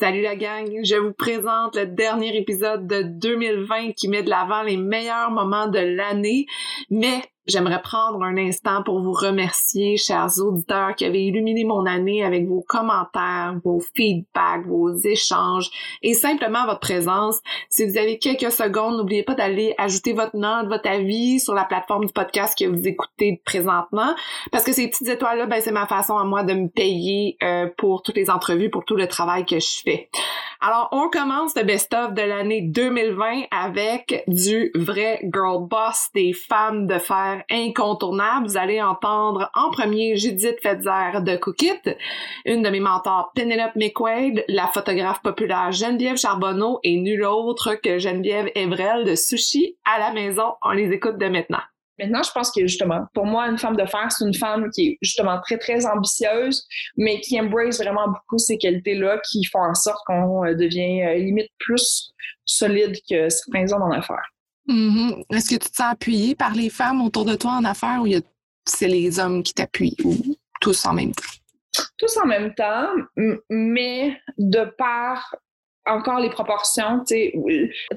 Salut la gang, je vous présente le dernier épisode de 2020 qui met de l'avant les meilleurs moments de l'année, mais J'aimerais prendre un instant pour vous remercier, chers auditeurs, qui avez illuminé mon année avec vos commentaires, vos feedbacks, vos échanges et simplement votre présence. Si vous avez quelques secondes, n'oubliez pas d'aller ajouter votre note, votre avis sur la plateforme du podcast que vous écoutez présentement, parce que ces petites étoiles-là, ben, c'est ma façon à moi de me payer euh, pour toutes les entrevues, pour tout le travail que je fais. Alors, on commence le best-of de l'année 2020 avec du vrai girl boss, des femmes de fer incontournable. Vous allez entendre en premier Judith Fetzer de Cookit, une de mes mentors Penelope McQuaid, la photographe populaire Geneviève Charbonneau et nulle autre que Geneviève Evrel de Sushi à la maison. On les écoute de maintenant. Maintenant, je pense que justement, pour moi, une femme de fer, c'est une femme qui est justement très, très ambitieuse, mais qui embrace vraiment beaucoup ces qualités-là qui font en sorte qu'on euh, devient euh, limite plus solide que certains hommes en affaires. Mm-hmm. Est-ce que tu te sens appuyé par les femmes autour de toi en affaires ou c'est les hommes qui t'appuient ou tous en même temps? Tous en même temps, mais de par encore les proportions, tu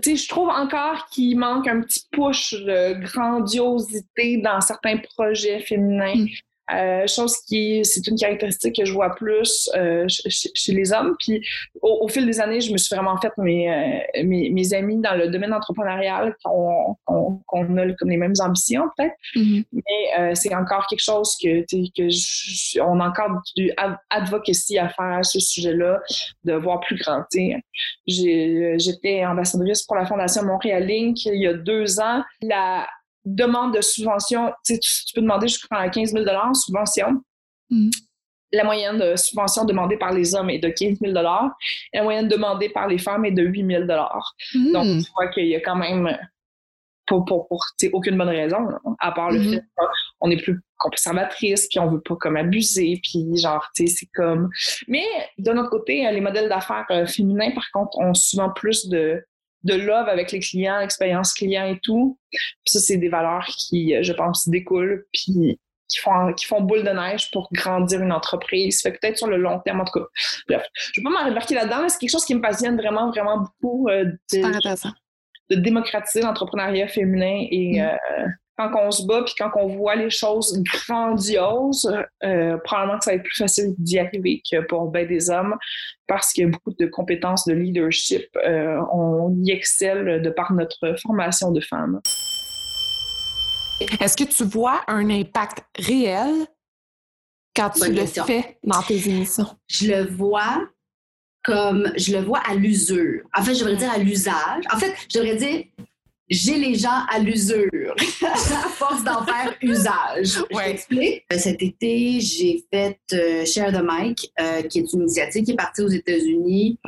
sais, je trouve encore qu'il manque un petit push de grandiosité dans certains projets féminins. Mm. Euh, chose qui, c'est une caractéristique que je vois plus euh, chez, les hommes. Puis au, fil des années, je me suis vraiment fait mes, euh, mes, amis dans le domaine entrepreneurial qu'on, a comme les mêmes ambitions peut-être. Mm-hmm. Mais c'est encore quelque chose que, que on a encore du advocacy à faire à ce sujet-là, de voir plus grand. j'étais ambassadrice pour la Fondation Montréal Link il y a deux ans. La demande de subvention, tu, tu peux demander jusqu'à 15 000 subvention. Mm. La moyenne de subvention demandée par les hommes est de 15 000 La moyenne demandée par les femmes est de 8 000 mm. Donc, tu vois qu'il y a quand même, pour, pour, aucune bonne raison, à part le mm-hmm. fait qu'on est plus conservatrice, puis on veut pas comme abuser, puis genre, tu sais, c'est comme... Mais de notre côté, les modèles d'affaires euh, féminins, par contre, ont souvent plus de de love avec les clients, l'expérience client et tout. Puis ça, c'est des valeurs qui, euh, je pense, découlent, puis qui font, qui font boule de neige pour grandir une entreprise. Fait peut-être sur le long terme, en tout cas. Bref, je vais pas m'embarquer là-dedans, c'est quelque chose qui me passionne vraiment, vraiment beaucoup euh, de, démocratiser l'entrepreneuriat féminin et mm. euh, quand on se bat puis quand on voit les choses grandioses, euh, probablement que ça va être plus facile d'y arriver que pour ben des hommes parce qu'il y a beaucoup de compétences de leadership. Euh, on y excelle de par notre formation de femmes. Est-ce que tu vois un impact réel quand tu le fais dans tes émissions? Je le vois comme je le vois à l'usure. En fait, je devrais dire à l'usage. En fait, je devrais dire j'ai les gens à l'usure, à force d'en faire usage. Ouais. Euh, cet été, j'ai fait euh, Share the Mic, euh, qui est une initiative qui est partie aux États-Unis,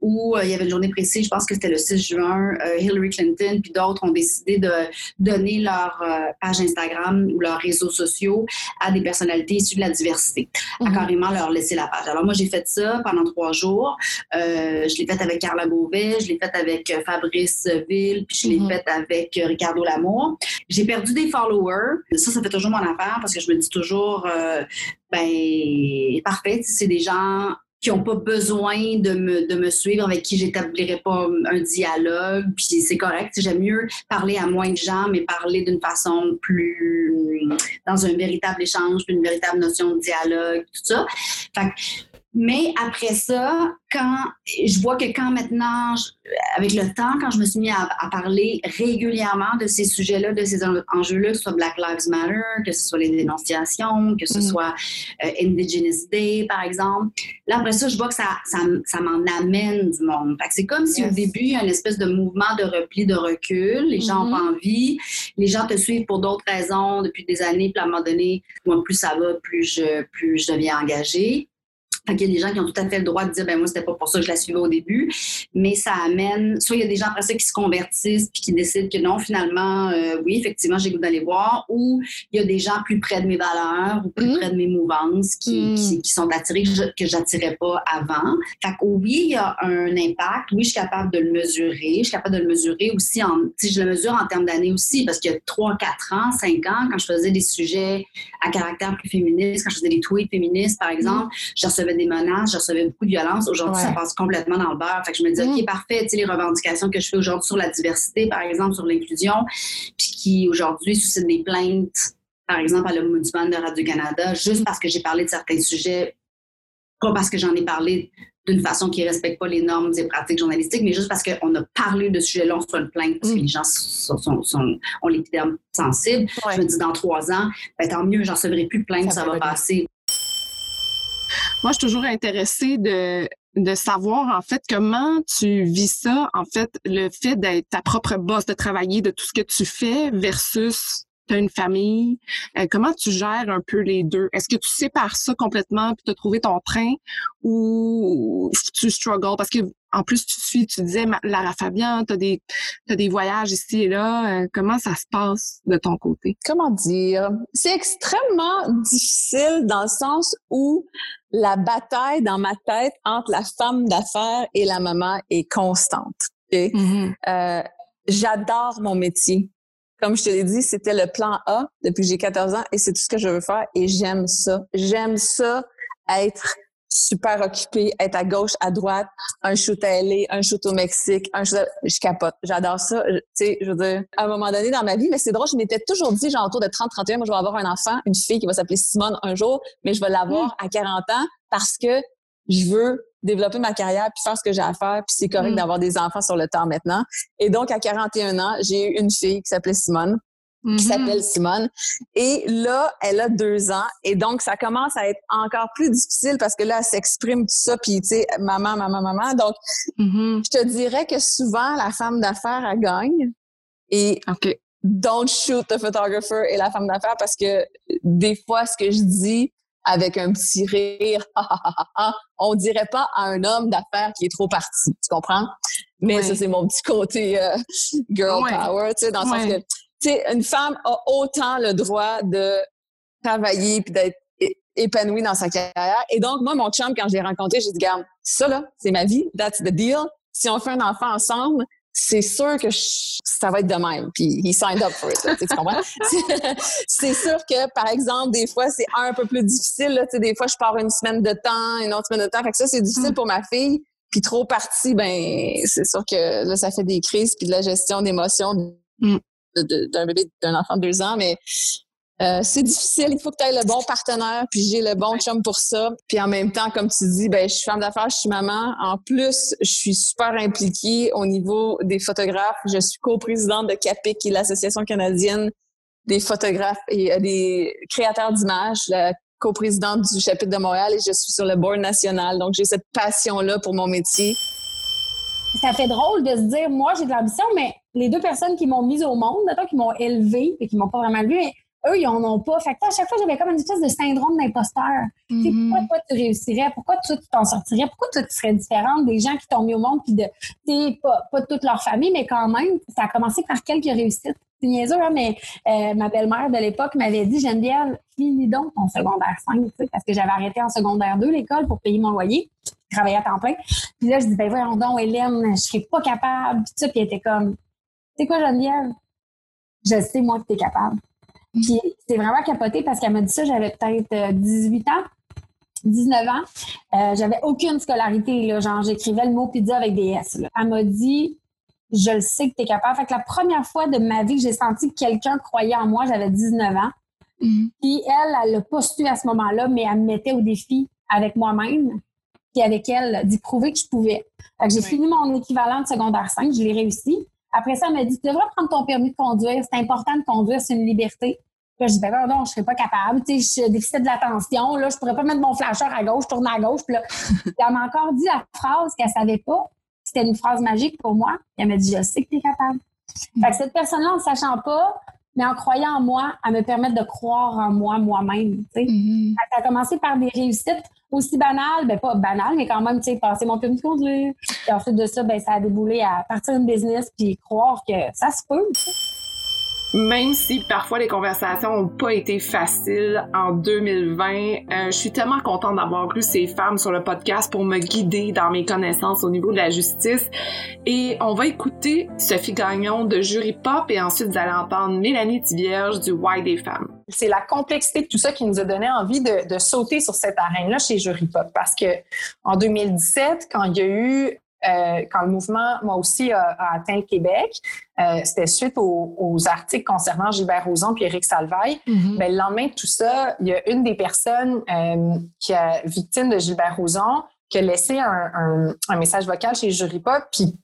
où il y avait une journée précise, je pense que c'était le 6 juin, Hillary Clinton puis d'autres ont décidé de donner leur page Instagram ou leurs réseaux sociaux à des personnalités issues de la diversité, à mhm. carrément leur laisser la page. Alors moi, j'ai fait ça pendant trois jours. je l'ai fait avec Carla Beauvais, je l'ai fait avec Fabrice Ville, puis je l'ai mhm. fait avec euh, Ricardo Lamour. J'ai perdu des followers. Ça, ça fait toujours mon affaire parce que je me dis toujours, euh, ben, parfait, c'est des gens qui n'ont pas besoin de me, de me suivre, avec qui j'établirai pas un dialogue, puis c'est correct. J'aime mieux parler à moins de gens, mais parler d'une façon plus... dans un véritable échange, une véritable notion de dialogue, tout ça. Fait mais après ça, quand je vois que quand maintenant, avec le temps, quand je me suis mis à, parler régulièrement de ces sujets-là, de ces enjeux-là, que ce soit Black Lives Matter, que ce soit les dénonciations, que ce mm. soit euh, Indigenous Day, par exemple, là, après ça, je vois que ça, ça, ça m'en amène du monde. c'est comme si au début, il y a une espèce de mouvement de repli, de recul. Les gens n'ont mm-hmm. pas envie. Les gens te suivent pour d'autres raisons depuis des années. Puis à un moment donné, moi, plus ça va, plus je, plus je deviens engagée. Fait qu'il y a des gens qui ont tout à fait le droit de dire, ben moi, c'était pas pour ça que je la suivais au début. Mais ça amène, soit il y a des gens après ça qui se convertissent puis qui décident que non, finalement, euh, oui, effectivement, j'ai goût d'aller voir. Ou il y a des gens plus près de mes valeurs ou plus mm-hmm. près de mes mouvances qui, mm. qui, sont attirés que j'attirais pas avant. Fait que oui, il y a un impact. Oui, je suis capable de le mesurer. Je suis capable de le mesurer aussi en, si je le mesure en termes d'années aussi, parce qu'il y a 3, 4 ans, 5 ans, quand je faisais des sujets à caractère plus féministe, quand je faisais des tweets féministes, par exemple, je recevais des menaces, je recevais beaucoup de violence. Aujourd'hui, ça passe complètement dans le beurre. Fait que je me dis, OK, mm. parfait, tu sais, les revendications que je fais aujourd'hui sur la diversité, par exemple, sur l'inclusion, puis qui aujourd'hui suscitent des plaintes, par exemple, à l'Ombudsman de Radio-Canada, juste parce que j'ai parlé de certains sujets, pas parce que j'en ai parlé d'une façon qui ne respecte pas les normes et pratiques journalistiques, mais juste parce qu'on a parlé de ce sujet-là, on se fait une plainte parce que mm. les gens sont, sont, ont l'épiderme sensible. Je me dis, dans trois ans, ben, tant mieux, j'en recevrai plus de plainte, ça, va passer. Moi, je suis toujours intéressée de, de savoir, en fait, comment tu vis ça, en fait, le fait d'être ta propre boss, de travailler de tout ce que tu fais versus tu as une famille. Euh, comment tu gères un peu les deux? Est-ce que tu sépares ça complètement puis tu as trouvé ton train ou tu struggles? Parce que en plus, tu suis, tu disais, Lara Fabian, tu as des, des voyages ici et là. Euh, comment ça se passe de ton côté? Comment dire? C'est extrêmement difficile dans le sens où la bataille dans ma tête entre la femme d'affaires et la maman est constante. Mm-hmm. Euh, j'adore mon métier. Comme je te l'ai dit, c'était le plan A depuis que j'ai 14 ans et c'est tout ce que je veux faire et j'aime ça. J'aime ça être super occupée, être à gauche, à droite, un shoot à LA, un shoot au Mexique, un shoot Je capote. J'adore ça. Tu sais, je veux dire, à un moment donné dans ma vie, mais c'est drôle, je m'étais toujours dit, genre autour de 30, 31, moi, je vais avoir un enfant, une fille qui va s'appeler Simone un jour, mais je vais l'avoir mm. à 40 ans parce que je veux développer ma carrière puis faire ce que j'ai à faire puis c'est correct mm. d'avoir des enfants sur le temps maintenant. Et donc à 41 ans, j'ai eu une fille qui s'appelait Simone. Qui mm-hmm. s'appelle Simone. Et là, elle a deux ans. Et donc, ça commence à être encore plus difficile parce que là, elle s'exprime tout ça, puis tu sais, maman, maman, maman. Donc, mm-hmm. je te dirais que souvent, la femme d'affaires, elle gagne. Et don't shoot the photographer et la femme d'affaires parce que des fois, ce que je dis, avec un petit rire. on dirait pas à un homme d'affaires qui est trop parti, tu comprends? Mais ça, c'est mon petit côté euh, girl power, tu sais, dans le sens que, sais, une femme a autant le droit de travailler puis d'être épanouie dans sa carrière. Et donc, moi, mon chum, quand je l'ai rencontré, j'ai dit, garde, ça, là, c'est ma vie, that's the deal. Si on fait un enfant ensemble, c'est sûr que ça va être de même. Puis, he signed up for it. tu comprends? c'est sûr que, par exemple, des fois, c'est un peu plus difficile. Là, des fois, je pars une semaine de temps, une autre semaine de temps. Fait que ça, c'est difficile mm. pour ma fille. Puis trop parti, ben c'est sûr que là, ça fait des crises puis de la gestion d'émotions mm. D'un bébé, d'un enfant de deux ans. Mais euh, c'est difficile, il faut que tu aies le bon partenaire, puis j'ai le bon chum pour ça. Puis en même temps, comme tu dis, ben je suis femme d'affaires, je suis maman. En plus, je suis super impliquée au niveau des photographes. Je suis coprésidente de CAPIC, qui est l'Association canadienne des photographes et euh, des créateurs d'images, la coprésidente du chapitre de Montréal et je suis sur le board national. Donc j'ai cette passion-là pour mon métier. Ça fait drôle de se dire, moi j'ai de l'ambition, mais les deux personnes qui m'ont mise au monde, qui m'ont élevée et qui m'ont pas vraiment vue, eux, ils en ont pas. Fait que, à chaque fois, j'avais comme une espèce de syndrome d'imposteur. Mm Pourquoi toi, tu réussirais? Pourquoi toi, tu t'en sortirais? Pourquoi toi, tu serais différente des gens qui t'ont mis au monde? Puis de, pas, pas toute leur famille, mais quand même, ça a commencé par quelques réussites. C'est niaiseux, hein, mais euh, ma belle-mère de l'époque m'avait dit, Geneviève, finis donc ton secondaire 5, parce que j'avais arrêté en secondaire 2 l'école pour payer mon loyer. Je travaillais à temps plein. Puis là, je dis, ben voyons donc, Hélène, je serais pas capable. Puis ça, puis elle était comme, sais quoi, Geneviève? Je sais, moi, que tu es capable. Puis c'est vraiment capoté parce qu'elle m'a dit ça, j'avais peut-être 18 euh, ans. 19 ans, euh, j'avais aucune scolarité, là, genre j'écrivais le mot pizza avec des S. Elle m'a dit Je le sais que tu es capable. Fait que la première fois de ma vie que j'ai senti que quelqu'un croyait en moi, j'avais 19 ans. Mm-hmm. Puis elle, elle l'a pas su à ce moment-là, mais elle me mettait au défi avec moi-même, puis avec elle, d'y prouver que je pouvais. Fait que j'ai fini mon équivalent de secondaire 5, je l'ai réussi. Après ça, elle m'a dit, tu devrais prendre ton permis de conduire. C'est important de conduire, c'est une liberté. Puis je dis, ben non, je serais pas capable. Tu sais, je déficit de l'attention. Là, je pourrais pas mettre mon flasheur à gauche, tourner à gauche. Puis là, elle m'a encore dit la phrase qu'elle savait pas. C'était une phrase magique pour moi. elle m'a dit, je sais que tu es capable. Fait que cette personne-là, en ne sachant pas, mais en croyant en moi, elle me permet de croire en moi moi-même. Mm-hmm. Ça a commencé par des réussites aussi banal, ben pas banal, mais quand même, tu sais, passer mon permis de conduire. Et ensuite de ça, ben ça a déboulé à partir d'une business puis croire que ça se peut. Même si parfois les conversations n'ont pas été faciles en 2020, euh, je suis tellement contente d'avoir eu ces femmes sur le podcast pour me guider dans mes connaissances au niveau de la justice. Et on va écouter Sophie Gagnon de Jury Pop et ensuite vous allez entendre Mélanie Tivierge du Why des femmes. C'est la complexité de tout ça qui nous a donné envie de, de sauter sur cette arène-là chez Jury Pop parce que en 2017, quand il y a eu euh, quand le mouvement, moi aussi, a, atteint le Québec, euh, c'était suite aux, articles concernant Gilbert Rozon puis Éric Salvaille. Mm-hmm. Ben, le lendemain de tout ça, il y a une des personnes euh, qui est victime de Gilbert Rozon qui a laissé un, message vocal chez Jury Pop, puis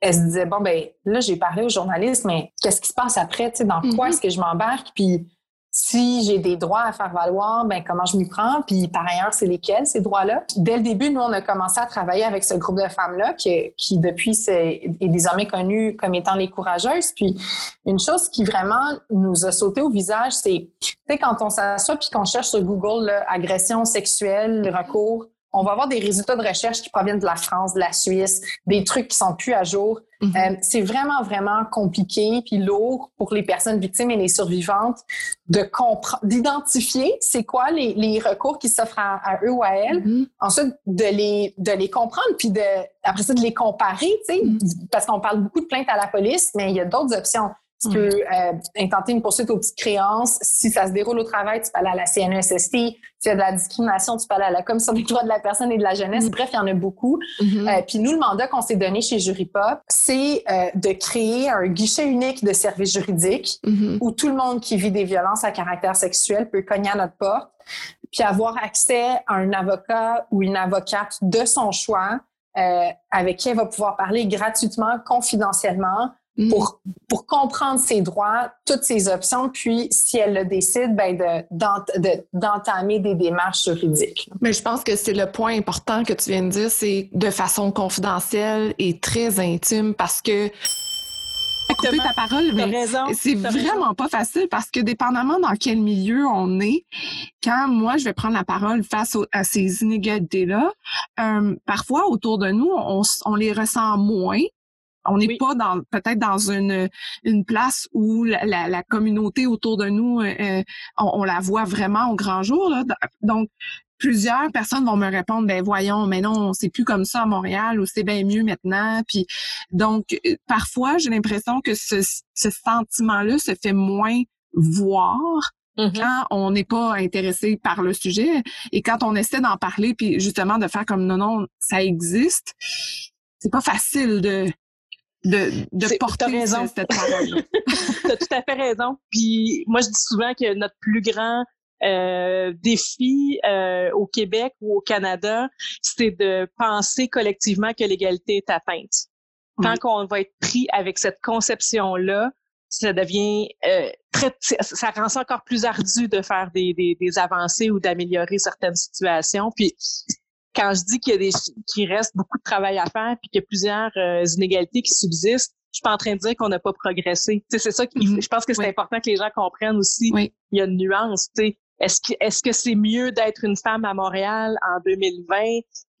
elle se disait, bon, ben là, j'ai parlé aux journalistes, mais qu'est-ce qui se passe après? Dans quoi mm-hmm. est-ce que je m'embarque? Puis si j'ai des droits à faire valoir, ben comment je m'y prends, puis par ailleurs, c'est lesquels ces droits-là? Dès le début, nous, on a commencé à travailler avec ce groupe de femmes-là qui, qui depuis est, est désormais connu comme étant les courageuses. Puis une chose qui vraiment nous a sauté au visage, c'est, quand on s'assoit puis qu'on cherche sur Google là, agression sexuelle, recours, on va avoir des résultats de recherche qui proviennent de la France, de la Suisse, des trucs qui sont plus à jour. Mhm. Euh, c'est vraiment, vraiment compliqué puis lourd pour les personnes victimes et les survivantes de comprendre, d'identifier c'est quoi les, les, recours qui s'offrent à, eux ou à elles. Mhm. Ensuite, de les, de les comprendre puis de, après ça, de les comparer, tu sais, mhm. parce qu'on parle beaucoup de plaintes à la police, mais il y a d'autres options. Tu peux euh, intenter une poursuite aux petites créances. Si ça se déroule au travail, tu peux aller à la CNESST. Y a de la discrimination, tu peux aller à la Commission des droits de la personne et de la jeunesse. Mm. Bref, il y en a beaucoup. Mm-hmm. Euh, puis nous, le mandat qu'on s'est donné chez Jurypop, c'est euh, de créer un guichet unique de services juridiques mm-hmm. où tout le monde qui vit des violences à caractère sexuel peut cogner à notre porte puis avoir accès à un avocat ou une avocate de son choix avec qui elle va pouvoir parler gratuitement, confidentiellement, Mm. Pour, pour comprendre ses droits, toutes ses options, puis si elle le décide, ben de, d'entamer des démarches juridiques. Mais je pense que c'est le point important que tu viens de dire, c'est de façon confidentielle et très intime parce que couper ta parole, mais c'est vraiment pas facile parce que dépendamment dans quel milieu on est, quand moi je vais prendre la parole face à ces inégalités-là, euh, parfois autour de nous, on, on les ressent moins on n'est pas dans peut-être dans une une place où la, la, communauté autour de nous, euh, euh, on, la voit vraiment au grand jour. Là. Donc, plusieurs personnes vont me répondre, ben voyons, mais non, c'est plus comme ça à Montréal ou c'est bien mieux maintenant. Puis donc, euh, parfois, j'ai l'impression que ce, ce sentiment-là se fait moins voir mm-hmm. quand on n'est pas intéressé par le sujet et quand on essaie d'en parler puis justement de faire comme non non ça existe c'est pas facile de de, de porter raison. cette parole. tu as tout à fait raison. Puis moi, je dis souvent que notre plus grand euh, défi euh, au Québec ou au Canada, c'est de penser collectivement que l'égalité est atteinte. Tant qu'on va être pris avec cette conception-là, ça devient euh, très, ça rend ça encore plus ardu de faire des, des, des avancées ou d'améliorer certaines situations. Puis quand je dis qu'il y a des qu'il reste beaucoup de travail à faire puis qu'il y a plusieurs euh, inégalités qui subsistent, je suis pas en train de dire qu'on n'a pas progressé. c'est ça qui mm-hmm. je pense que c'est important que les gens comprennent aussi. Il y a une nuance, tu Est-ce que est-ce que c'est mieux d'être une femme à Montréal en 2020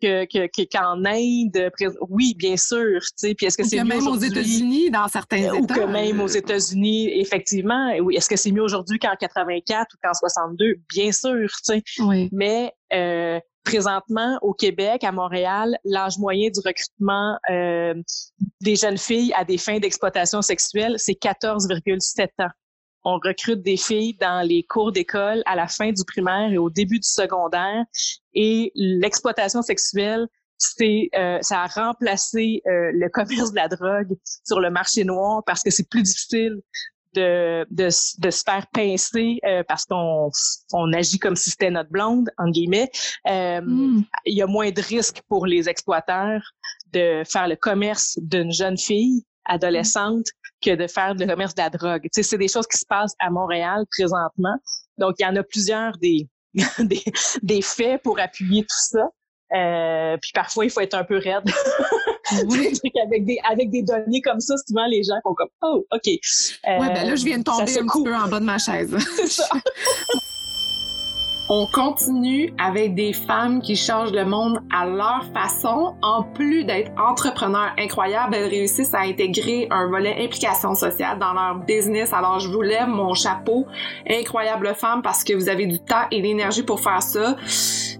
que que qu'en Inde? Oui, bien sûr, tu sais. Puis est-ce que c'est même aux États-Unis dans certains États ou que même aux États-Unis effectivement. Oui, est-ce que c'est mieux aujourd'hui qu'en 84 ou qu'en 62 Bien sûr, tu sais. Oui. Mais euh, présentement au Québec, à Montréal, l'âge moyen du recrutement euh, des jeunes filles à des fins d'exploitation sexuelle, c'est 14,7 ans. On recrute des filles dans les cours d'école à la fin du primaire et au début du secondaire. Et l'exploitation sexuelle, c'est euh, ça a remplacé euh, le commerce de la drogue sur le marché noir parce que c'est plus difficile de, de, de se faire pincer euh, parce qu'on on agit comme si c'était notre blonde, en guillemets. Euh, hmm. Il y a moins de risques pour les exploiteurs de faire le commerce d'une jeune fille adolescente que de faire le commerce de la drogue. Tu sais, c'est des choses qui se passent à Montréal présentement. Donc, il y en a plusieurs des, des, des faits pour appuyer tout ça. Euh, puis parfois, il faut être un peu raide. oui. avec des avec des données comme ça, souvent les gens font comme oh ok. Euh, ouais, ben là je viens de tomber un petit peu en bas de ma chaise. On continue avec des femmes qui changent le monde à leur façon. En plus d'être entrepreneurs incroyables, elles réussissent à intégrer un volet implication sociale dans leur business. Alors, je vous lève mon chapeau. Incroyable femme parce que vous avez du temps et l'énergie pour faire ça.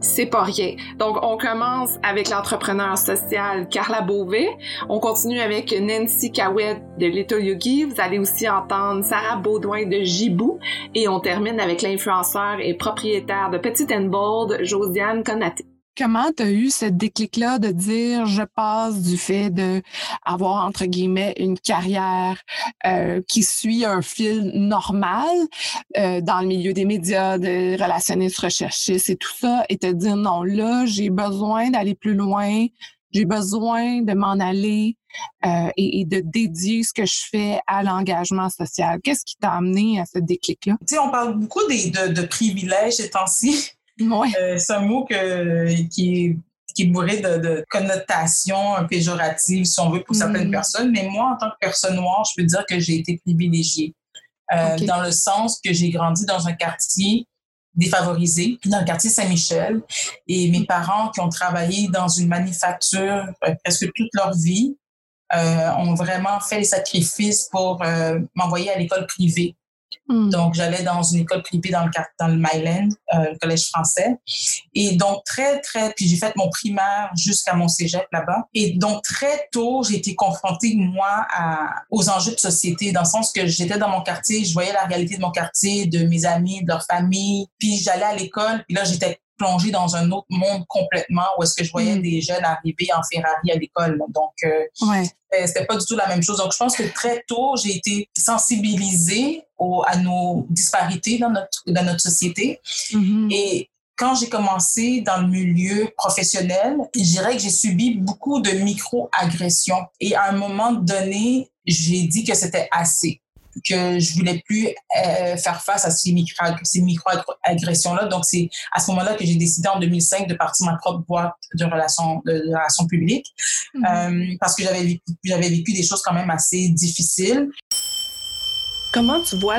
C'est pas rien. Donc, on commence avec l'entrepreneur social Carla Beauvais. On continue avec Nancy Cowett de Little Yogi. Vous allez aussi entendre Sarah Baudouin de Jibou. Et on termine avec l'influenceur et propriétaire de Petite and Bold, Josiane Konaté. Comment tu as eu ce déclic-là de dire je passe du fait de avoir entre guillemets une carrière euh, qui suit un fil normal euh, dans le milieu des médias, de relationnistes, recherchistes et tout ça, et te dire non, là, j'ai besoin d'aller plus loin, j'ai besoin de m'en aller euh, et, de dédier ce que je fais à l'engagement social. Qu'est-ce qui t'a amené à ce déclic-là? Tu sais, on parle beaucoup de, de, privilèges ces temps-ci. Ouais. Euh, c'est un mot que, qui est qui est bourré de, de, connotations péjoratives, si on veut, pour certaines mm-hmm. personnes. Mais moi, en tant que personne noire, je peux dire que j'ai été privilégiée. Euh, dans le sens que j'ai grandi dans un quartier défavorisés dans le quartier Saint-Michel. Et mes parents qui ont travaillé dans une manufacture euh, presque toute leur vie euh, ont vraiment fait les sacrifices pour euh, m'envoyer à l'école privée. Hmm. Donc, j'allais dans une école privée dans le, dans le Myland, euh, le collège français. Et donc, très, très, puis j'ai fait mon primaire jusqu'à mon cégep là-bas. Et donc, très tôt, j'ai été confrontée, moi, à, aux enjeux de société, dans le sens que j'étais dans mon quartier, je voyais la réalité de mon quartier, de mes amis, de leur famille. Puis j'allais à l'école, et là, j'étais plongée dans un autre monde complètement où est-ce que je voyais mm. des jeunes arriver en Ferrari à l'école. Donc, euh, ouais. c'était pas du tout la même chose. Donc, je pense que très tôt, j'ai été sensibilisée au, à nos disparités dans notre, dans notre société. Mm-hmm. Et quand j'ai commencé dans le milieu professionnel, je dirais que j'ai subi beaucoup de micro-agressions. Et à un moment donné, j'ai dit que c'était assez que je voulais plus euh, faire face à ces micro ces micro-agressions là donc c'est à ce moment-là que j'ai décidé en 2005 de partir ma propre boîte de relations de, relations publiques. Mm-hmm. euh, parce que j'avais vécu j'avais vécu des choses quand même assez difficiles Comment tu vois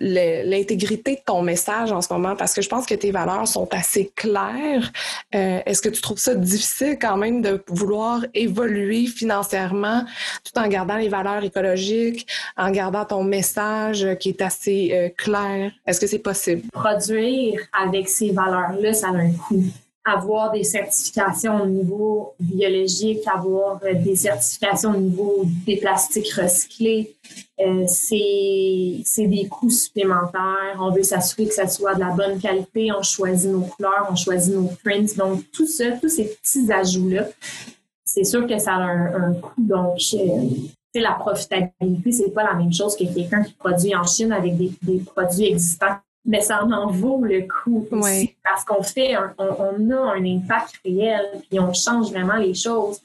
l'intégrité de ton message en ce moment? Parce que je pense que tes valeurs sont assez claires. Euh, est-ce que tu trouves ça difficile quand même de vouloir évoluer financièrement tout en gardant les valeurs écologiques, en gardant ton message qui est assez euh, clair? Est-ce que c'est possible? Produire avec ces valeurs-là, ça a un coût avoir des certifications au niveau biologique, avoir euh, des certifications au niveau des plastiques recyclés, euh, c'est des coûts supplémentaires. On veut s'assurer que ça soit de la bonne qualité. On choisit nos couleurs, on choisit nos prints. Donc, tout ça, tous ces petits ajouts-là, c'est sûr que ça a un, coût. Donc, euh, la profitabilité, c'est pas la même chose que quelqu'un qui produit en Chine avec des, des produits existants mais ça en vaut le coup aussi parce qu'on fait, on, a un impact réel puis on change vraiment les choses.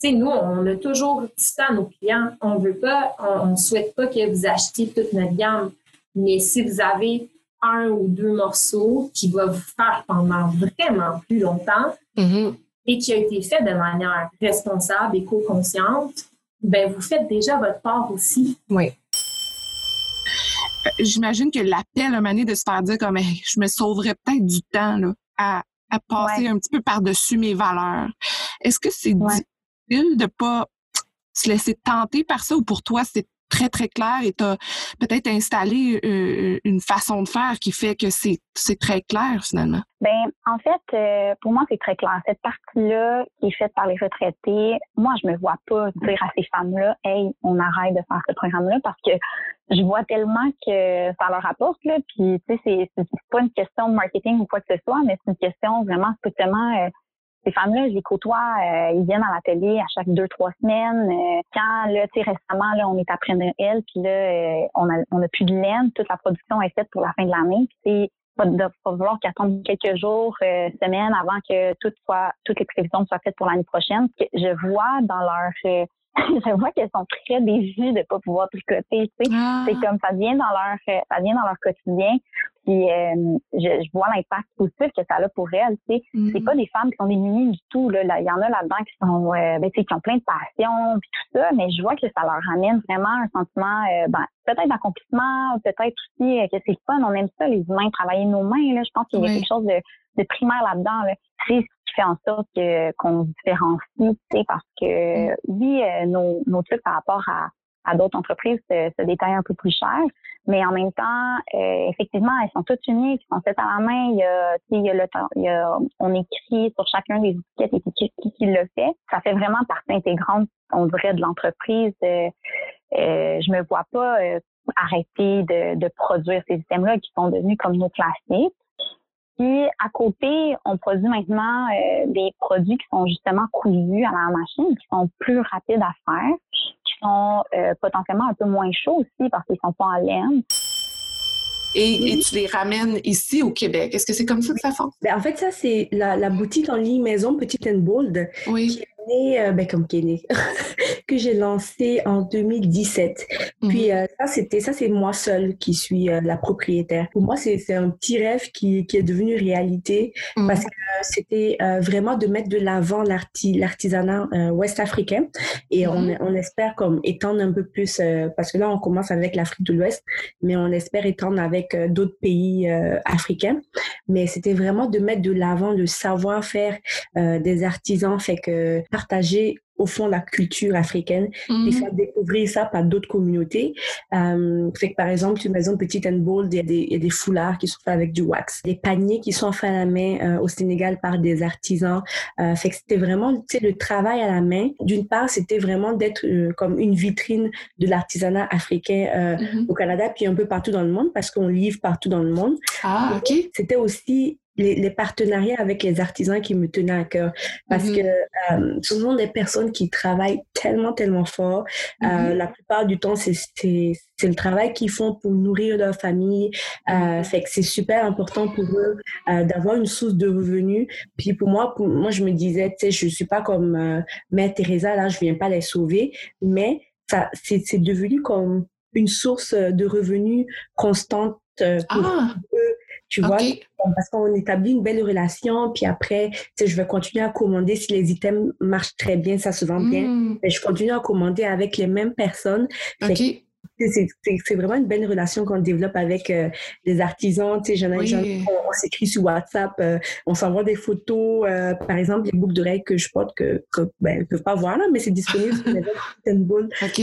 Tu sais, nous, on a toujours dit ça à nos clients. On veut pas, on, ne souhaite pas que vous achetiez toute notre gamme, mais si vous avez un ou deux morceaux qui vont vous faire pendant vraiment plus longtemps mm-hmm. et qui a été fait de manière responsable, éco-consciente, ben vous faites déjà votre part aussi. Oui j'imagine que l'appel à un de se faire dire comme je me sauverais peut-être du temps là, à, à passer un petit peu par-dessus mes valeurs. Est-ce que c'est difficile de pas se laisser tenter par ça ou pour toi c'est très, très clair et tu as peut-être installé euh, une façon de faire qui fait que c'est, c'est très clair finalement? Ben, en fait, euh, pour moi, c'est très clair. Cette partie-là qui est faite par les retraités, moi, je me vois pas dire à ces femmes-là, hey, on arrête de faire ce programme-là parce que je vois tellement que ça leur apporte, là. Puis, tu sais, c'est, pas une question marketing ou quoi que ce soit, mais c'est une question vraiment strictement euh, ces femmes-là, je les côtoie, euh, ils viennent à l'atelier à chaque deux, trois semaines. Euh, quand, là, tu sais, récemment, là, on est après Noël, puis là, euh, on, a, on a plus de laine, toute la production est faite pour la fin de l'année. Puis, pas falloir qu'ils attendent quelques jours, semaines avant que tout soit, toutes les prévisions soient faites pour l'année prochaine. Je vois dans leur je vois qu'elles sont très déçues de pas pouvoir tricoter. Tu sais. Ah. C'est comme ça vient dans leur euh, ça vient dans leur quotidien. Puis euh, je, je, vois l'impact positif que ça a pour elles. Tu sais. Mm. C'est pas des femmes qui sont démunies du tout. Là. Il y en a là-dedans qui sont euh, ben, tu sais, qui ont plein de passion puis tout ça, mais je vois que ça leur amène vraiment un sentiment euh, ben, peut-être d'accomplissement, peut-être aussi que c'est fun. On aime ça, les humains, travailler nos mains. Là. Je pense qu'il y a Oui. quelque chose de, de primaire là-dedans. Là. C'est qui fait en sorte que qu'on se différencie, tu sais, parce que oui, euh, nos, nos trucs par rapport à, à d'autres entreprises se, se détaillent un peu plus cher, mais en même temps, euh, effectivement, elles sont toutes uniques, elles sont faites à la main. Il y a, tu sais, il y a le temps, il y a, on écrit sur chacun des étiquettes et qui, qui, qui le fait. Ça fait vraiment partie intégrante, on dirait, de l'entreprise. Euh, euh, je me vois pas euh, arrêter de, de produire ces items-là qui sont devenus comme nos classiques. Puis à côté, on produit maintenant euh, des produits qui sont justement cousus à la machine, qui sont plus rapides à faire, qui sont euh, potentiellement un peu moins chauds aussi parce qu'ils sont pas en laine. Et, et tu les ramènes ici au Québec? Est-ce que c'est comme ça que ça fonctionne? Ben, en fait, ça, c'est la, la boutique en ligne maison Petite and Bold Oui. qui est née, euh, ben, comme qui est née, que j'ai lancée en 2017. Puis euh, ça, c'était ça, c'est moi seule qui suis euh, la propriétaire. Pour moi, c'est un petit rêve qui, qui est devenu réalité Mhm. parce que c'était euh, vraiment de mettre de l'avant l'arti- l'artisanat euh, ouest-africain et on, Mhm. on espère comme étendre un peu plus euh, parce que là, on commence avec l'Afrique de l'Ouest, mais on espère étendre avec euh, d'autres pays euh, africains. Mais c'était vraiment de mettre de l'avant le savoir-faire euh, des artisans, fait que partager au fond la culture africaine et Mhm. faire découvrir ça par d'autres communautés. Euh, fait que par exemple, sur Maison Petite and Bold, il y, a des, il y a des foulards qui sont faits avec du wax, des paniers qui sont faits à la main euh, au Sénégal par des artisans. Euh, fait que c'était vraiment, tu sais, le travail à la main. D'une part, c'était vraiment d'être euh, comme une vitrine de l'artisanat africain euh, Mhm. au Canada puis un peu partout dans le monde parce qu'on livre partout dans le monde. Ah, OK. C'était aussi les, les partenariats avec les artisans qui me tenaient à cœur parce Mhm. que euh, ce sont des personnes qui travaillent tellement, tellement fort. Euh, Mhm. la plupart du temps, c'est c'est- c'est le travail qu'ils font pour nourrir leur famille. Euh, fait que c'est super important pour eux euh, d'avoir une source de revenus. Puis pour moi, pour, moi, je me disais, tu sais, je suis pas comme euh, Mère Teresa, là, je viens pas les sauver, mais ça, c'est c'est devenu comme une source de revenus constante pour Ah, eux. Tu vois, parce qu'on établit une belle relation, puis après, tu sais, je vais continuer à commander si les items marchent très bien, ça se vend bien. Mm. Mais je continue à commander avec les mêmes personnes. C'est- vraiment une belle relation qu'on développe avec euh, les artisans. Tu sais, j'en Oui. ai- on, on s'écrit sur WhatsApp, euh, on s'envoie des photos. euh, par exemple, les boucles d'oreilles que je porte, que, que ben, ils peuvent pas voir là, mais c'est disponible sur. OK.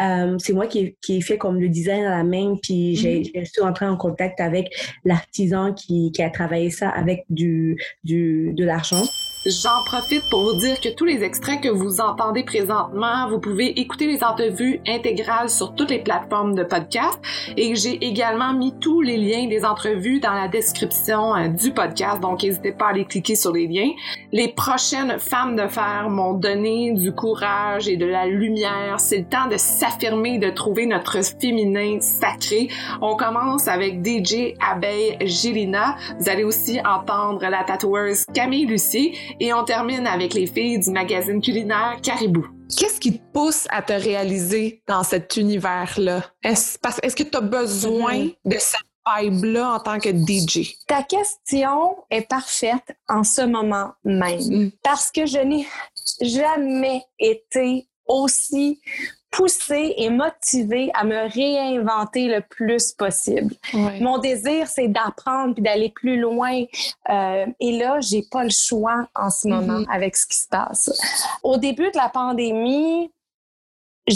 Euh, c'est moi qui, qui ai fait comme le design à la main, puis j'ai Mhm. je suis entrée en contact avec l'artisan qui, qui a travaillé ça avec du, du, de l'argent. J'en profite pour vous dire que tous les extraits que vous entendez présentement, vous pouvez écouter les entrevues intégrales sur toutes les plateformes de podcast et j'ai également mis tous les liens des entrevues dans la description euh, du podcast, donc n'hésitez pas à aller cliquer sur les liens. Les prochaines femmes de fer m'ont donné du courage et de la lumière. C'est le temps de s'affirmer, de trouver notre féminin sacré. On commence avec DJ Abeille Gélina. Vous allez aussi entendre la tatoueuse Camille Lucier et on termine avec les filles du magazine culinaire Caribou. Qu'est-ce qui te pousse à te réaliser dans cet univers-là? Est-ce, que tu as besoin de cette vibe-là en tant que DJ? Ta question est parfaite en ce moment même Mm. parce que je n'ai jamais été aussi poussée et motivée à me réinventer le plus possible. Mon désir, c'est d'apprendre puis d'aller plus loin. Euh, et là, j'ai pas le choix en ce moment avec ce qui se passe. Au début de la pandémie,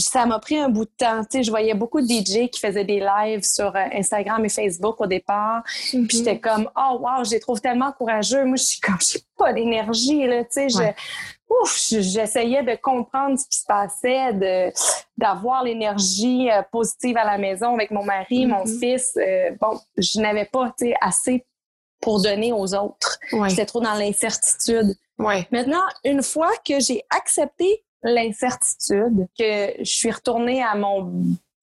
ça m'a pris un bout de temps. Tu sais, je voyais beaucoup de DJ qui faisaient des lives sur euh, Instagram et Facebook au départ. Puis j'étais comme, oh wow, je les trouve tellement courageux. Moi, je suis comme, j'ai pas d'énergie, là. Tu sais, je-. Ouf, je- j'essayais de comprendre ce qui se passait, de d'avoir l'énergie euh, positive à la maison avec mon mari, mon Mhm. fils. Euh, bon, je n'avais pas, assez pour donner aux autres. Ouais. J'étais trop dans l'incertitude. Ouais. Maintenant, une fois que j'ai accepté l'incertitude, que je suis retournée à mon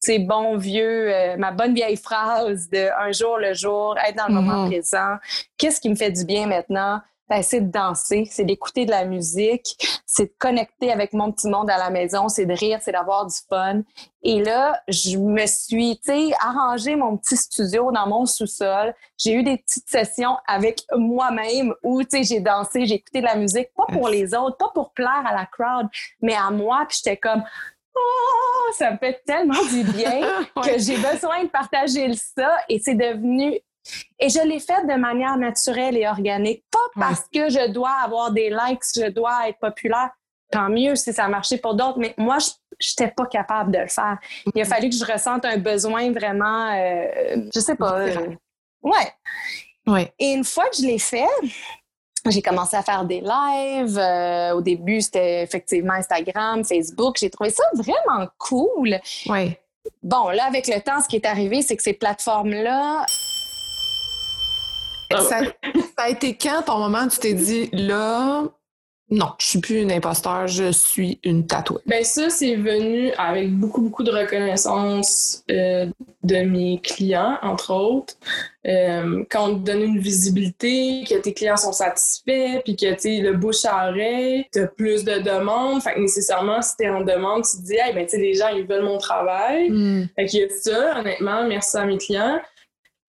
sais, bon vieux, euh, ma bonne vieille phrase de un jour le jour, être dans le moment Mhm. présent, qu'est-ce qui me fait du bien maintenant? Ben, c'est de danser, c'est d'écouter de la musique, c'est de connecter avec mon petit monde à la maison, c'est de rire, c'est d'avoir du fun. Et là, je me suis, tu sais, arrangé mon petit studio dans mon sous-sol. J'ai eu des petites sessions avec moi-même où, tu sais, j'ai dansé, j'ai écouté de la musique, pas pour les autres, pas pour plaire à la crowd, mais à moi. Puis j'étais comme, oh, ça me fait tellement du bien que j'ai besoin de partager ça. Et c'est devenu et je l'ai fait de manière naturelle et organique, pas parce que je dois avoir des likes, je dois être populaire. Tant mieux si ça a marché pour d'autres, mais moi, je n'étais pas capable de le faire. Il a fallu que je ressente un besoin vraiment, euh, je sais pas. Euh, ouais. ouais. Et une fois que je l'ai fait, j'ai commencé à faire des lives. Euh, au début, c'était effectivement Instagram, Facebook. J'ai trouvé ça vraiment cool. Bon, là, avec le temps, ce qui est arrivé, c'est que ces plateformes-là, ah ça, a été quand ton moment où tu t'es dit là, non, je suis plus une imposteur, je suis une tatouée? Ben ça, c'est venu avec beaucoup, beaucoup de reconnaissance euh, de mes clients, entre autres. Euh, quand on te donne une visibilité, que tes clients sont satisfaits, puis que tu le bouche à oreille, tu as plus de demandes. Fait que nécessairement, si tu es en demande, tu te dis, hey, ben tu sais, les gens, ils veulent mon travail. Mm. Fait qu'il y a ça, honnêtement, merci à mes clients.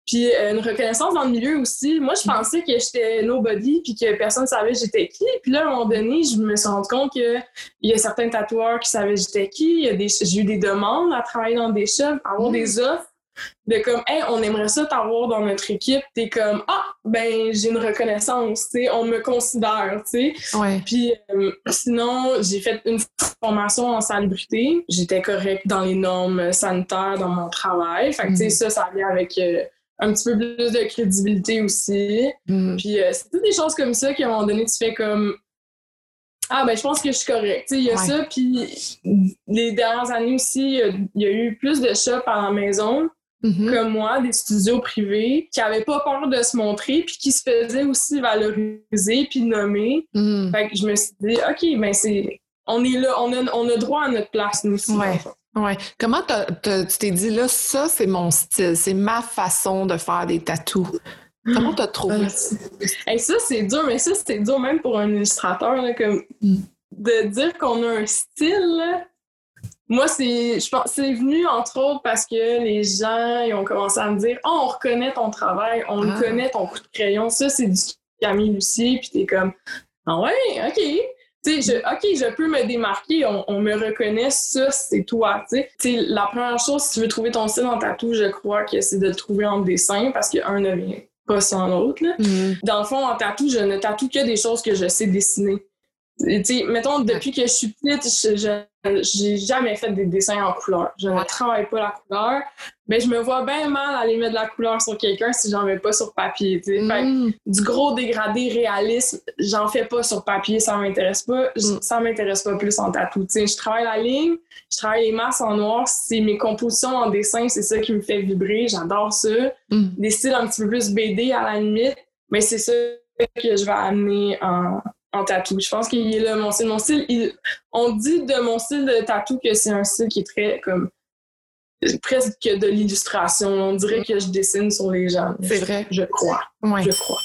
Puis euh, une reconnaissance dans le milieu aussi. Moi, je pensais que j'étais nobody puis que personne ne savait j'étais qui. Puis là, à un moment donné, je me suis rendu compte qu'il y a certains tatoueurs qui savaient j'étais qui. J'ai eu des demandes à travailler dans des shops, à avoir des mmh. offres de comme, hey, on aimerait ça t'avoir dans notre équipe. T'es comme, ah, ben, j'ai une reconnaissance, tu sais, on me considère, tu sais. Ouais. Puis euh, sinon, j'ai fait une formation en salubrité. J'étais correcte dans les normes sanitaires dans mon travail. Fait que, tu sais, mmh. ça, ça vient avec. Euh, un petit peu plus de crédibilité aussi. Mm. Puis euh, c'est toutes des choses comme ça qu'à un moment donné, tu fais comme Ah, ben je pense que je suis correcte. Il y a ça, puis les dernières années aussi, il y a eu plus de shops à la maison. Mm-hmm. comme moi, des studios privés qui n'avaient pas peur de se montrer puis qui se faisaient aussi valoriser puis nommer. Mm. Fait que je me suis dit, OK, ben c'est... On est là, on a, on a droit à notre place, nous aussi. Ouais. Comment tu t'es dit là, ça c'est mon style, c'est ma façon de faire des tatous? Comment t'as trouvé ça? ça, c'est dur, mais ça, c'est dur même pour un illustrateur, comme mm. de dire qu'on a un style. Moi, c'est, je pense, c'est venu entre autres parce que les gens ils ont commencé à me dire oh, on reconnaît ton travail, on ah. connaît ton coup de crayon. Ça, c'est du Camille Lucier, puis t'es comme Ah ouais, ok tu sais, OK, je peux me démarquer, on, me reconnaît, ça, c'est toi, tu sais. La première chose, si tu veux trouver ton style en tatou, je crois que c'est de le trouver en dessin parce qu'un ne vient pas sans l'autre. Mm-hmm. Dans le fond, en tatou, je ne tatoue que des choses que je sais dessiner. Tu sais, mettons, depuis que je suis petite, je, j'ai jamais fait des dessins en couleur. Je ne travaille pas la couleur. Mais je me vois bien mal aller mettre de la couleur sur quelqu'un si j'en mets pas sur papier. Mm. du gros dégradé réaliste, j'en fais pas sur papier, ça m'intéresse pas. Mm. Ça m'intéresse pas plus en tatou. je travaille la ligne, je travaille les masses en noir. C'est mes compositions en dessin, c'est ça qui me fait vibrer. J'adore ça. Mm. Des styles un petit peu plus BD à la limite. Mais c'est ça que je vais amener en, en tatou. Je pense qu'il est là, mon style. Mon style, on dit de mon style de tatou que c'est un style qui est très comme presque de l'illustration. On dirait que je dessine sur les gens. C'est vrai. Je crois. Ouais. Je crois.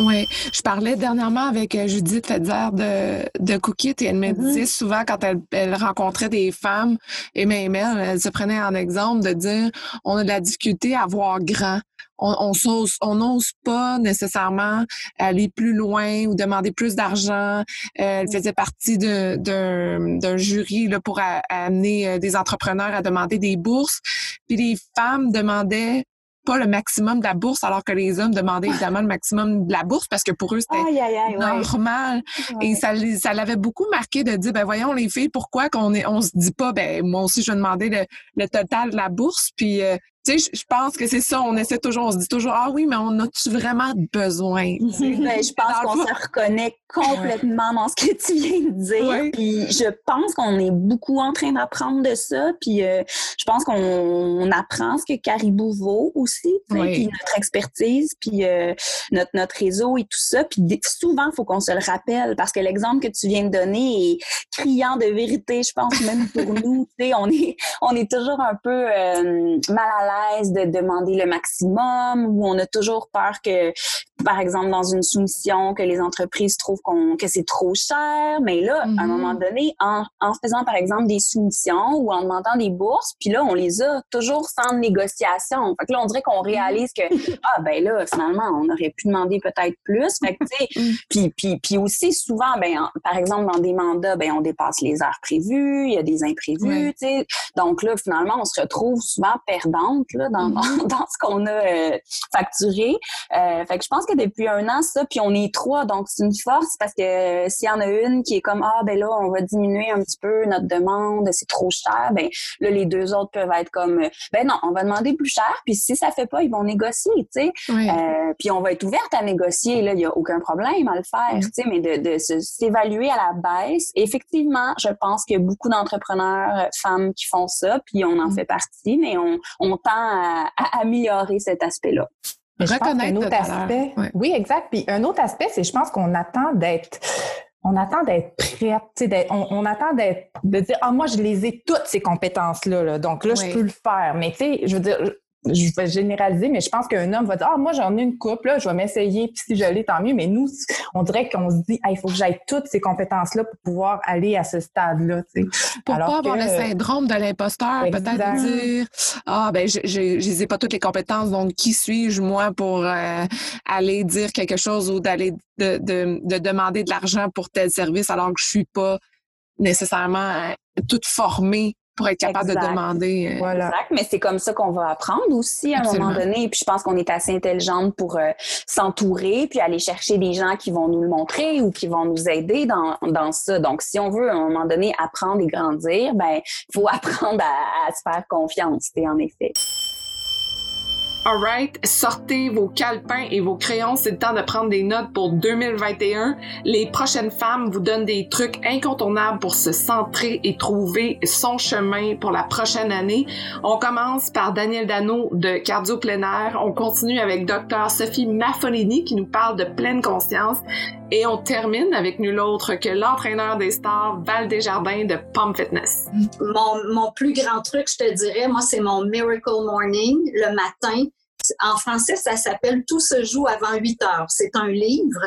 Oui, je parlais dernièrement avec euh, Judith Fedzer de, de Cookit et elle me mm-hmm. disait souvent quand elle, elle, rencontrait des femmes, et même elle, elle se prenait en exemple de dire on a de la difficulté à voir grand. On, on n'ose on pas nécessairement aller plus loin ou demander plus d'argent. elle mm. faisait partie d'un jury là, pour amener euh, des entrepreneurs à demander des bourses. Puis les femmes demandaient pas le maximum de la bourse, alors que les hommes demandaient évidemment le maximum de la bourse parce que pour eux, c'était normal. Et ça, ça l'avait beaucoup marqué de dire, ben voyons les filles, pourquoi qu'on est, on se dit pas, ben moi aussi je vais demander le, le total de la bourse, puis euh, tu sais, je pense que c'est ça. On essaie toujours, on se dit toujours, ah oui, mais on a-tu vraiment besoin? Ben, je pense qu'on se reconnaît complètement dans ce que tu viens de dire. Puis je pense qu'on est beaucoup en train d'apprendre de ça. Puis euh, je pense qu'on apprend ce que Caribou vaut aussi, puis notre expertise, puis euh, notre, notre réseau et tout ça. Puis souvent, il faut qu'on se le rappelle parce que l'exemple que tu viens de donner est criant de vérité, je pense, même pour nous. On est, on est toujours un peu euh, mal à l'aise de demander le maximum ou on a toujours peur que par exemple, dans une soumission, que les entreprises trouvent qu'on, que c'est trop cher. Mais là, à un Mhm. moment donné, en, en faisant, par exemple, des soumissions ou en demandant des bourses, puis là, on les a toujours sans négociation. Fait que là, on dirait qu'on réalise que, ah, ben là, finalement, on aurait pu demander peut-être plus. Fait que, tu sais, puis, puis, puis aussi, souvent, ben, en- par exemple, dans des mandats, ben, on dépasse les heures prévues, il y a des imprévus, tu sais. Donc là, finalement, on se retrouve souvent perdante, là, dans, dans, dans ce qu'on a euh, facturé. Euh, fait que je pense que depuis un an, ça, puis on est trois, donc c'est une force parce que euh, s'il y en a une qui est comme, ah, ben là, on va diminuer un petit peu notre demande, c'est trop cher, ben là, les deux autres peuvent être comme, euh, ben non, on va demander plus cher, puis si ça fait pas, ils vont négocier, tu sais. Oui. Euh, puis on va être ouverte à négocier, là, il n'y a aucun problème à le faire, tu sais, mais de, s'évaluer à la baisse. Effectivement, je pense qu'il y a beaucoup d'entrepreneurs femmes qui font ça, puis on en Mm. fait partie, mais on, on tend à, à améliorer cet aspect-là. Mais je pense Reconnaître autre aspect, Ouais. oui, exact. Puis un autre aspect, c'est je pense qu'on attend d'être on attend d'être prête, tu sais, d'être- on, on attend d'être de dire ah moi je les ai toutes ces compétences là, là donc là Oui. je peux le faire. Mais tu sais, je veux dire je vais généraliser, mais je pense qu'un homme va dire Ah, moi, j'en ai une couple, là, je vais m'essayer, puis si je l'ai, tant mieux. Mais nous, on dirait qu'on se dit Ah, il faut que j'aille toutes ces compétences-là pour pouvoir aller à ce stade-là. Pour Alors pas avoir que- le syndrome de l'imposteur, peut-être dire Ah, ben, je n'ai pas toutes les compétences, donc qui suis-je, moi, pour euh, aller dire quelque chose ou d'aller de, de, de demander de l'argent pour tel service alors que je suis pas nécessairement euh, toute formée pour être capable Exact. de demander. euh, Voilà. Exact, mais c'est comme ça qu'on va apprendre aussi à un moment donné. Puis je pense qu'on est assez intelligente pour euh, s'entourer, puis aller chercher des gens qui vont nous le montrer ou qui vont nous aider dans, dans ça. Donc, si on veut à un moment donné apprendre et grandir, ben il faut apprendre à, à se faire confiance. En effet. Alright, sortez vos calepins et vos crayons, c'est le temps de prendre des notes pour 2021. Les prochaines femmes vous donnent des trucs incontournables pour se centrer et trouver son chemin pour la prochaine année. On commence par Daniel Dano de Cardio Plein Air. On continue avec Dr Sophie Maffolini qui nous parle de pleine conscience. Et on termine avec nul autre que l'entraîneur des stars Val Desjardins de Pump Fitness. Mon, mon plus grand truc, je te dirais, moi, c'est mon Miracle Morning le matin. En français, ça s'appelle Tout se joue avant 8 heures. C'est un livre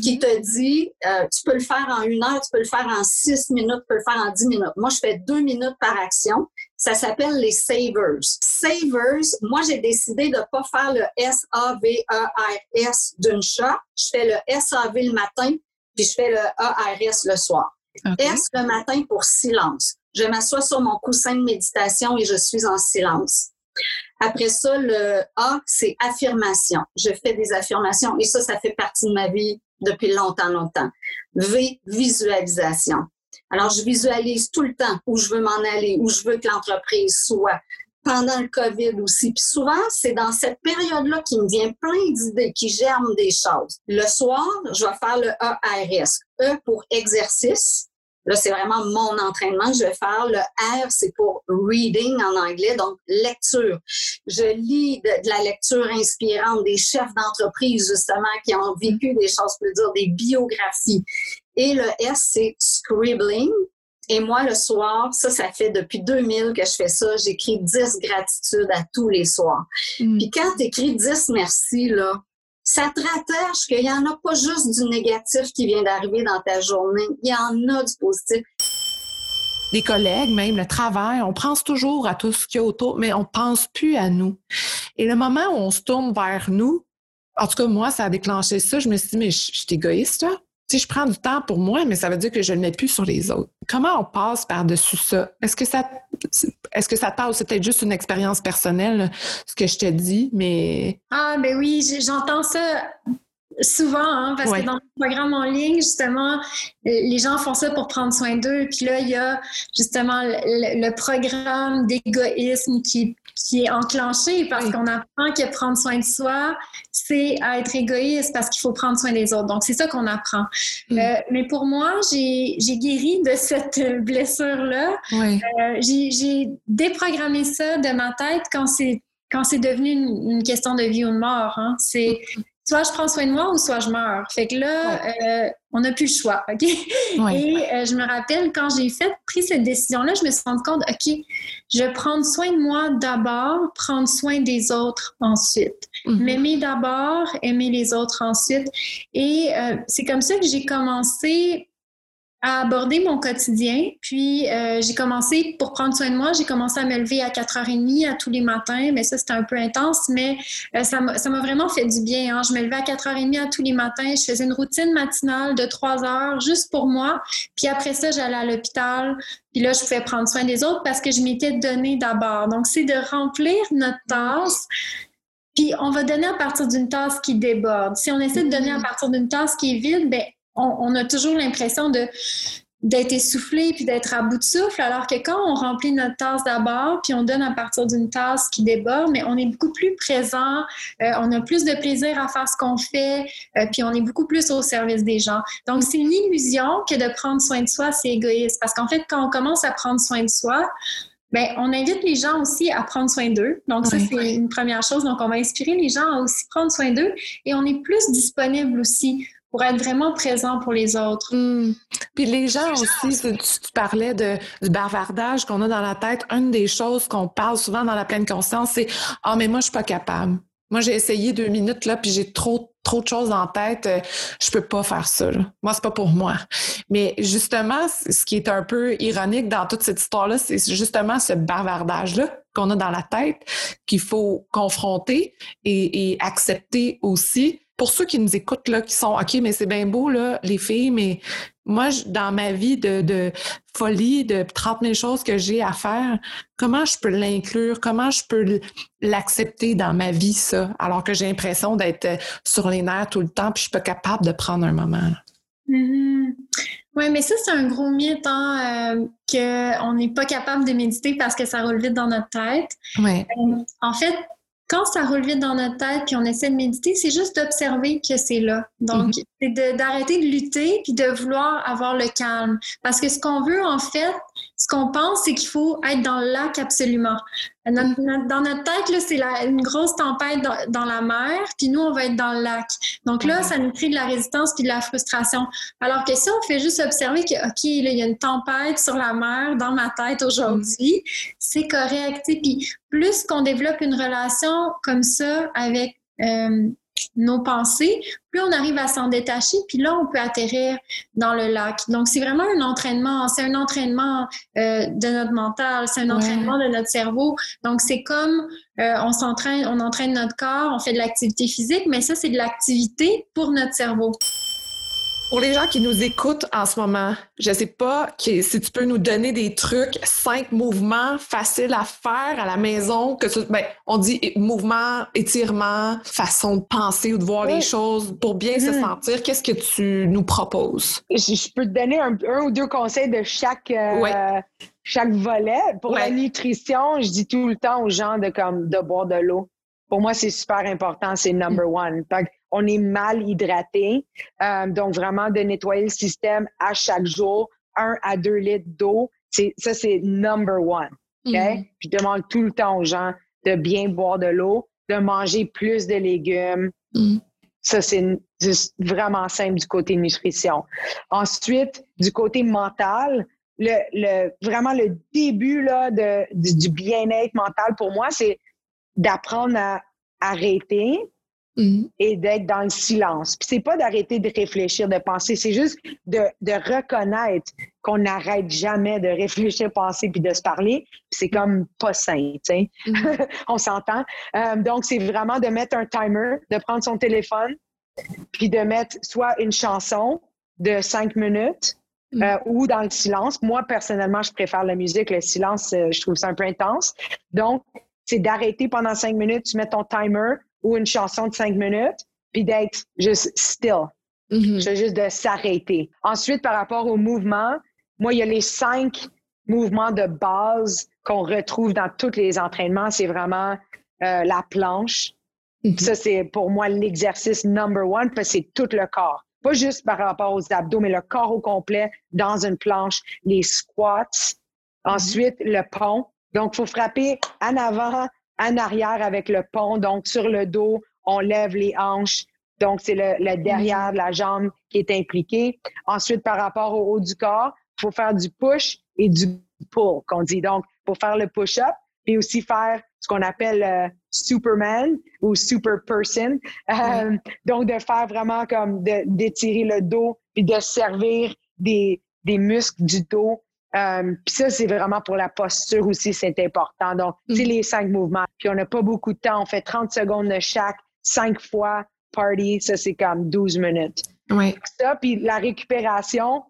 qui te dit, euh, tu peux le faire en une heure, tu peux le faire en six minutes, tu peux le faire en dix minutes. Moi, je fais deux minutes par action. Ça s'appelle les Savers. Savers, moi, j'ai décidé de pas faire le S-A-V-E-R-S d'une shot. Je fais le S-A-V le matin, puis je fais le A-R-S le soir. S le matin pour silence. Je m'assois sur mon coussin de méditation et je suis en silence. Après ça, le A, c'est affirmation. Je fais des affirmations et ça, ça fait partie de ma vie depuis longtemps, longtemps. V, visualisation. Alors, je visualise tout le temps où je veux m'en aller, où je veux que l'entreprise soit. Pendant le COVID aussi. Puis souvent, c'est dans cette période-là qu'il me vient plein d'idées, qui germent des choses. Le soir, je vais faire le ARS. E pour exercice. Là, c'est vraiment mon entraînement que je vais faire. Le R, c'est pour reading en anglais, donc lecture. Je lis de, de la lecture inspirante des chefs d'entreprise, justement, qui ont vécu des choses plus dures, des biographies. Et le S, c'est scribbling. Et moi, le soir, ça, ça fait depuis 2000 que je fais ça. J'écris 10 gratitudes à tous les soirs. Mm. Puis quand tu écris 10 merci, là, ça te rattache qu'il n'y en a pas juste du négatif qui vient d'arriver dans ta journée. Il y en a du positif. des collègues, même le travail, on pense toujours à tout ce qu'il y a autour, mais on pense plus à nous. Et le moment où on se tourne vers nous, en tout cas, moi, ça a déclenché ça. Je me suis dit, mais je, je suis égoïste, là. Sais, je prends du temps pour moi, mais ça veut dire que je ne le mets plus sur les autres. Comment on passe par-dessus ça? Est-ce que ça, est-ce que ça parle? C'est peut-être juste une expérience personnelle, là, ce que je te dis, mais Ah, ben oui, j'entends ça souvent, hein, parce Ouais. que dans le programme en ligne, justement, euh, les gens font ça pour prendre soin d'eux. Puis là, il y a justement le, le programme d'égoïsme qui, qui est enclenché parce Oui. qu'on apprend que prendre soin de soi, c'est être égoïste parce qu'il faut prendre soin des autres. Donc, c'est ça qu'on apprend. Mm. Euh, mais pour moi, j'ai guéri de cette blessure-là. oui. Euh, j'ai j'ai déprogrammé ça de ma tête quand c'est quand c'est devenu une, une question de vie ou de mort. Hein. C'est soit je prends soin de moi ou soit je meurs. Fait que là, euh, on n'a plus le choix, OK? Et euh, je me rappelle, quand j'ai fait, pris cette décision-là, je me suis rendu compte, OK, je vais prendre soin de moi d'abord, prendre soin des autres ensuite. Mhm. M'aimer d'abord, aimer les autres ensuite. Et euh, c'est comme ça que j'ai commencé à aborder mon quotidien. Puis euh, j'ai commencé, pour prendre soin de moi, j'ai commencé à me lever à 4h30 à tous les matins. Mais ça, c'était un peu intense, mais euh, ça m'a vraiment fait du bien. Hein. Je me levais à 4h30 à tous les matins. Je faisais une routine matinale de 3 heures juste pour moi. Puis après ça, j'allais à l'hôpital. Puis là, je pouvais prendre soin des autres parce que je m'étais donné d'abord. Donc, c'est de remplir notre tasse. Puis on va donner à partir d'une tasse qui déborde. Si on essaie de donner à mm-hmm. partir d'une tasse qui est vide, ben on, a toujours l'impression de d'être essoufflé puis d'être à bout de souffle, alors que quand on remplit notre tasse d'abord, puis on donne à partir d'une tasse qui déborde, mais on est beaucoup plus présent, euh, on a plus de plaisir à faire ce qu'on fait, euh, puis on est beaucoup plus au service des gens. Donc, c'est une illusion que de prendre soin de soi, c'est égoïste, parce qu'en fait, quand on commence à prendre soin de soi, ben, on invite les gens aussi à prendre soin d'eux. Donc, ça, c'est une première chose. Donc, on va inspirer les gens à aussi prendre soin d'eux et on est plus disponible aussi pour être vraiment présent pour les autres. Hmm. Puis les gens aussi, tu, parlais du bavardage qu'on a dans la tête. Une des choses qu'on parle souvent dans la pleine conscience, c'est « Ah, mais moi, je suis pas capable. Moi, j'ai essayé deux minutes, là, puis j'ai trop trop de choses en tête, euh, je peux pas faire ça. Là. Moi, c'est pas pour moi. Mais justement, ce qui est un peu ironique dans toute cette histoire-là, c'est justement ce bavardage-là qu'on a dans la tête qu'il faut confronter et accepter aussi pour ceux qui nous écoutent, là, qui sont OK, mais c'est bien beau, là, les filles, mais moi, dans ma vie de, folie, de 30 000 choses que j'ai à faire, comment je peux l'inclure? Comment je peux l'accepter dans ma vie, ça? Alors que j'ai l'impression d'être euh, sur les nerfs tout le temps, puis je suis pas capable de prendre un moment. Mm-hmm. Oui, mais ça, c'est un gros mythe, hein, euh, qu'on n'est pas capable de méditer parce que ça roule vite dans notre tête. Ouais. Euh, en fait, quand ça roule vite dans notre tête puis on essaie de méditer, c'est juste d'observer que c'est là. Donc, mhm. c'est d'arrêter de, lutter puis de vouloir avoir le calme. Parce que ce qu'on veut, en fait, ce qu'on pense, c'est qu'il faut être dans le lac absolument dans notre tête, c'est une grosse tempête dans, la mer, puis nous, on va être dans le lac. Donc là, ça nous crée de la résistance puis de la frustration. Alors que si on fait juste observer que, OK, il y a une tempête sur la mer dans ma tête aujourd'hui, c'est correct. Puis plus qu'on développe une relation comme ça avec euh, nos pensées, plus on arrive à s'en détacher, puis là, on peut atterrir dans le lac. Donc, c'est vraiment un entraînement. C'est un entraînement euh, de notre mental, c'est un entraînement de notre cerveau. Donc, c'est comme euh, on s'entraîne, on entraîne notre corps, on fait de l'activité physique, mais ça, c'est de l'activité pour notre cerveau. Pour les gens qui nous écoutent en ce moment, je ne sais pas si tu peux nous donner des trucs, cinq mouvements faciles à faire à la maison, que ben, on dit mouvement, étirement, façon de penser ou de voir les choses pour bien se mm-hmm. sentir. Qu'est-ce que tu nous proposes? Je, peux te donner un, ou deux conseils de chaque, euh, chaque volet. Pour la nutrition, je dis tout le temps aux gens de, comme, de boire de l'eau. Pour moi, c'est super important, c'est number mm. one on est mal hydraté. Euh, donc, vraiment, de nettoyer le système à chaque jour, un à deux litres d'eau, ça, c'est number one. OK? Mm-hmm. Puis, je demande tout le temps aux gens de bien boire de l'eau, de manger plus de légumes. Mm-hmm. Ça, c'est vraiment simple du côté nutrition. Ensuite, du côté mental, le, vraiment le début là, de, du bien-être mental pour moi, c'est d'apprendre à arrêter, Mm-hmm. et d'être dans le silence. Puis c'est pas d'arrêter de réfléchir, de penser, c'est juste de, de reconnaître qu'on n'arrête jamais de réfléchir, penser puis de se parler. c'est comme pas sain, tu sais. Mm-hmm. On s'entend. Euh, donc c'est vraiment de mettre un timer, de prendre son téléphone, puis de mettre soit une chanson de cinq minutes. Mm-hmm. Euh, ou dans le silence. Moi, personnellement, je préfère la musique. Le silence, euh, je trouve ça un peu intense. Donc, c'est d'arrêter pendant cinq minutes, tu mets ton timer, ou une chanson de cinq minutes, puis d'être juste still. Mm-hmm. juste de s'arrêter. Ensuite, par rapport au mouvement, moi, il y a les cinq mouvements de base qu'on retrouve dans tous les entraînements. C'est vraiment euh, la planche. Mm-hmm. Ça, c'est pour moi l'exercice number one parce que c'est tout le corps. Pas juste par rapport aux abdos, mais le corps au complet dans une planche. Les squats. Mm-hmm. Ensuite, le pont. Donc, il faut frapper en avant, en arrière avec le pont. Donc, sur le dos, on lève les hanches, Donc, c'est le, derrière de la jambe qui est impliqué. Ensuite, par rapport au haut du corps, il faut faire du push et du pull, qu'on dit. Donc, pour faire le push-up, et aussi faire ce qu'on appelle euh, Superman ou Super Person. Euh, donc, de faire vraiment comme d'étirer le dos puis de servir des, des muscles du dos. Euh, puis ça, c'est vraiment pour la posture aussi, c'est important. Donc, c'est mm. les cinq mouvements. Puis on n'a pas beaucoup de temps. On fait 30 secondes de chaque, cinq fois party. Ça, c'est comme 12 minutes. Oui. Ça, puis la récupération,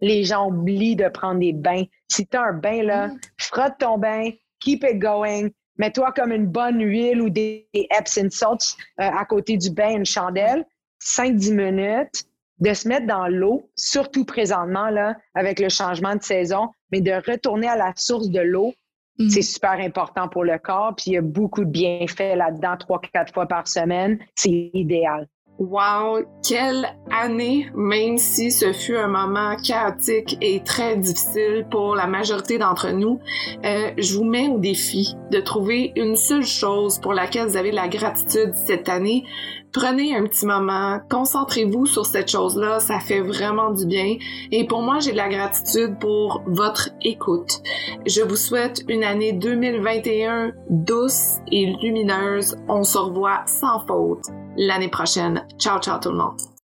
les gens oublient de prendre des bains. Si tu as un bain, là, mm. frotte ton bain, keep it going. Mets-toi comme une bonne huile ou des Epsom salts euh, à côté du bain, une chandelle. 5-10 minutes de se mettre dans l'eau, surtout présentement là, avec le changement de saison, mais de retourner à la source de l'eau, mm. c'est super important pour le corps. Puis il y a beaucoup de bienfaits là-dedans, trois, quatre fois par semaine. C'est idéal. Wow, quelle année, même si ce fut un moment chaotique et très difficile pour la majorité d'entre nous. Euh, je vous mets au défi de trouver une seule chose pour laquelle vous avez la gratitude cette année. Prenez un petit moment, concentrez-vous sur cette chose-là, ça fait vraiment du bien. Et pour moi, j'ai de la gratitude pour votre écoute. Je vous souhaite une année 2021 douce et lumineuse. On se revoit sans faute l'année prochaine. Ciao, ciao tout le monde.